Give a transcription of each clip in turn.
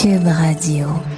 Cube Radio.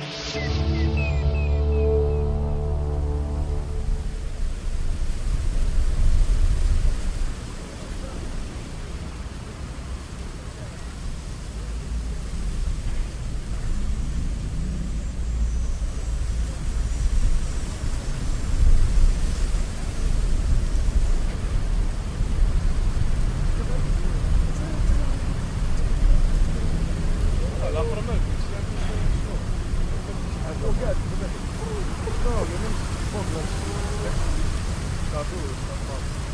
Oh.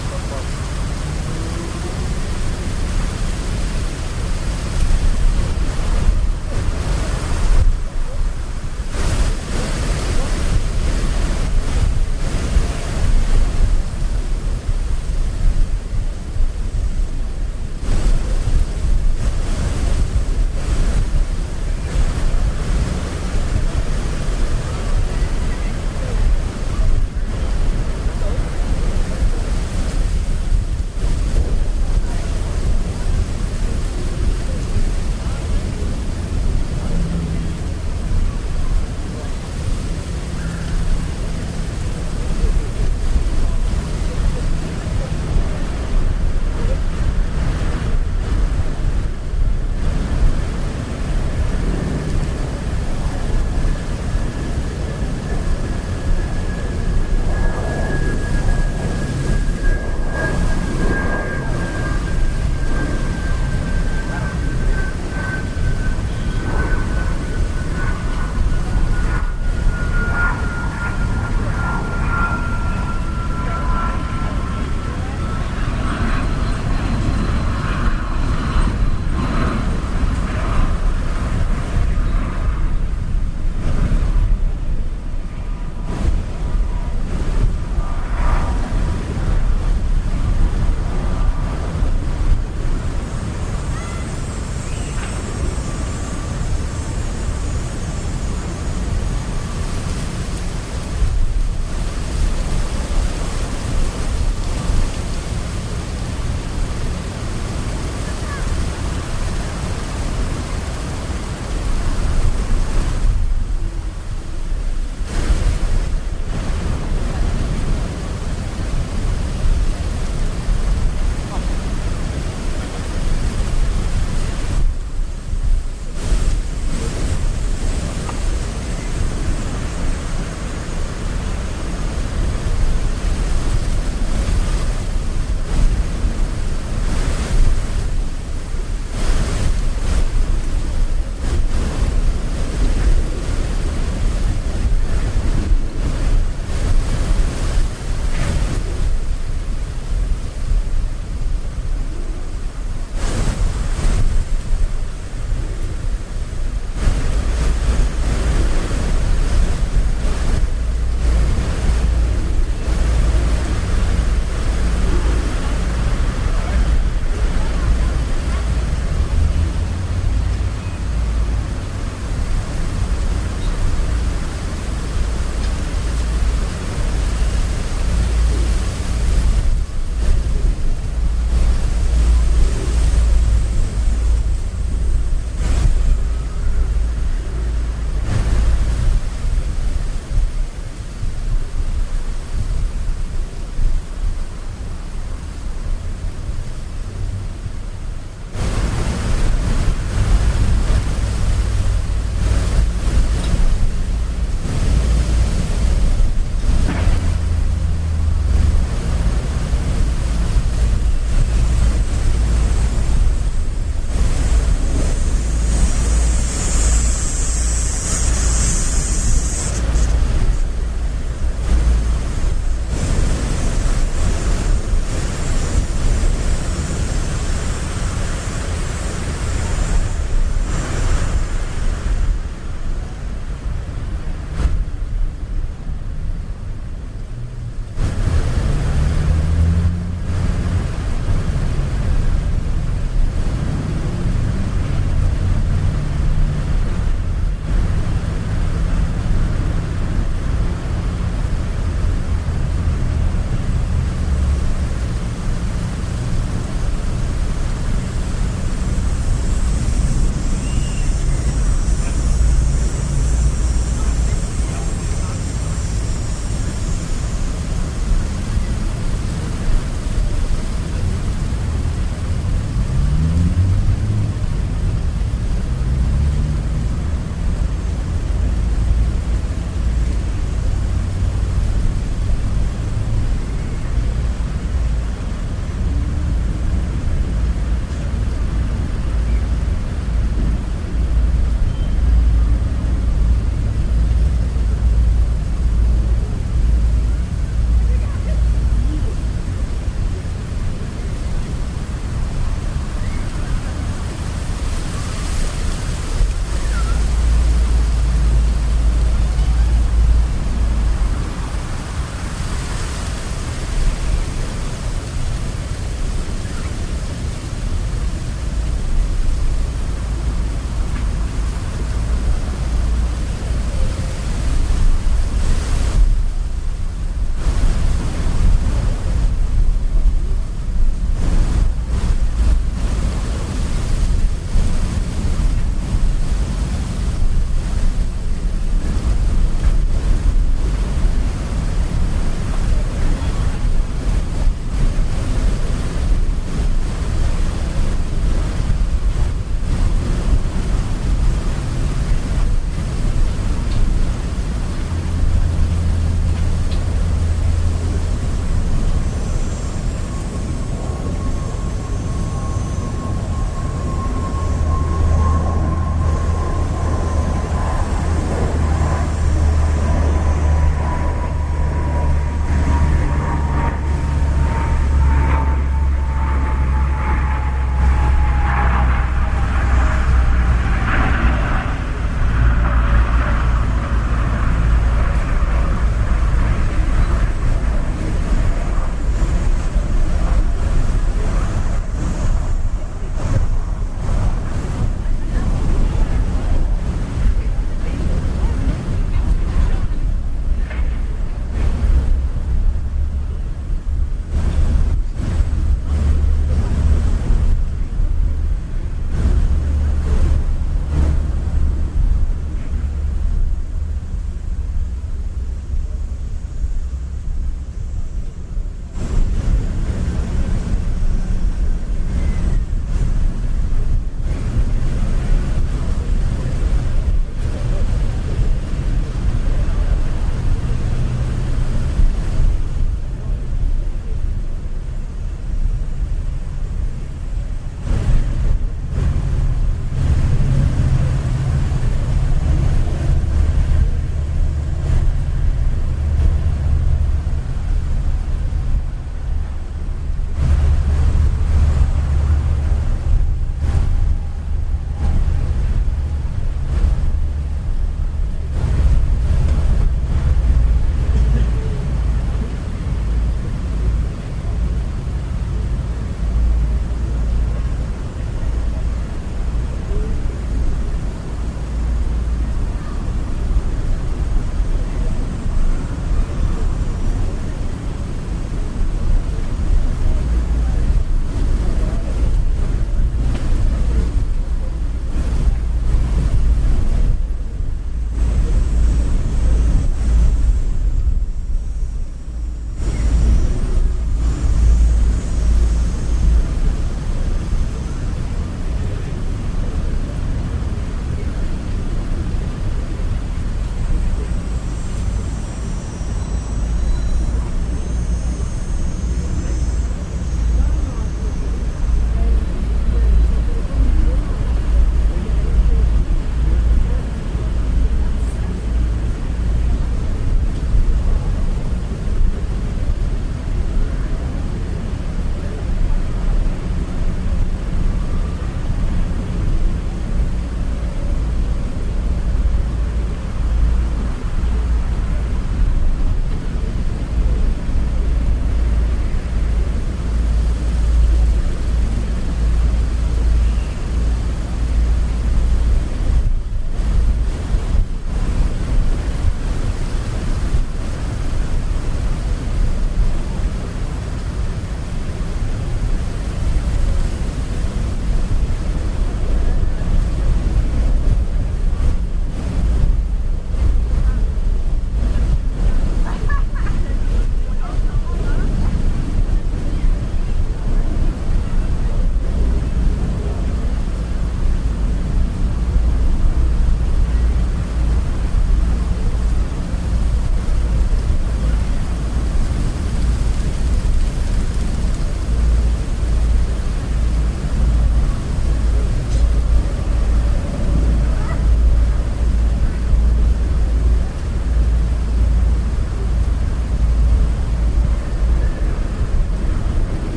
Thank you.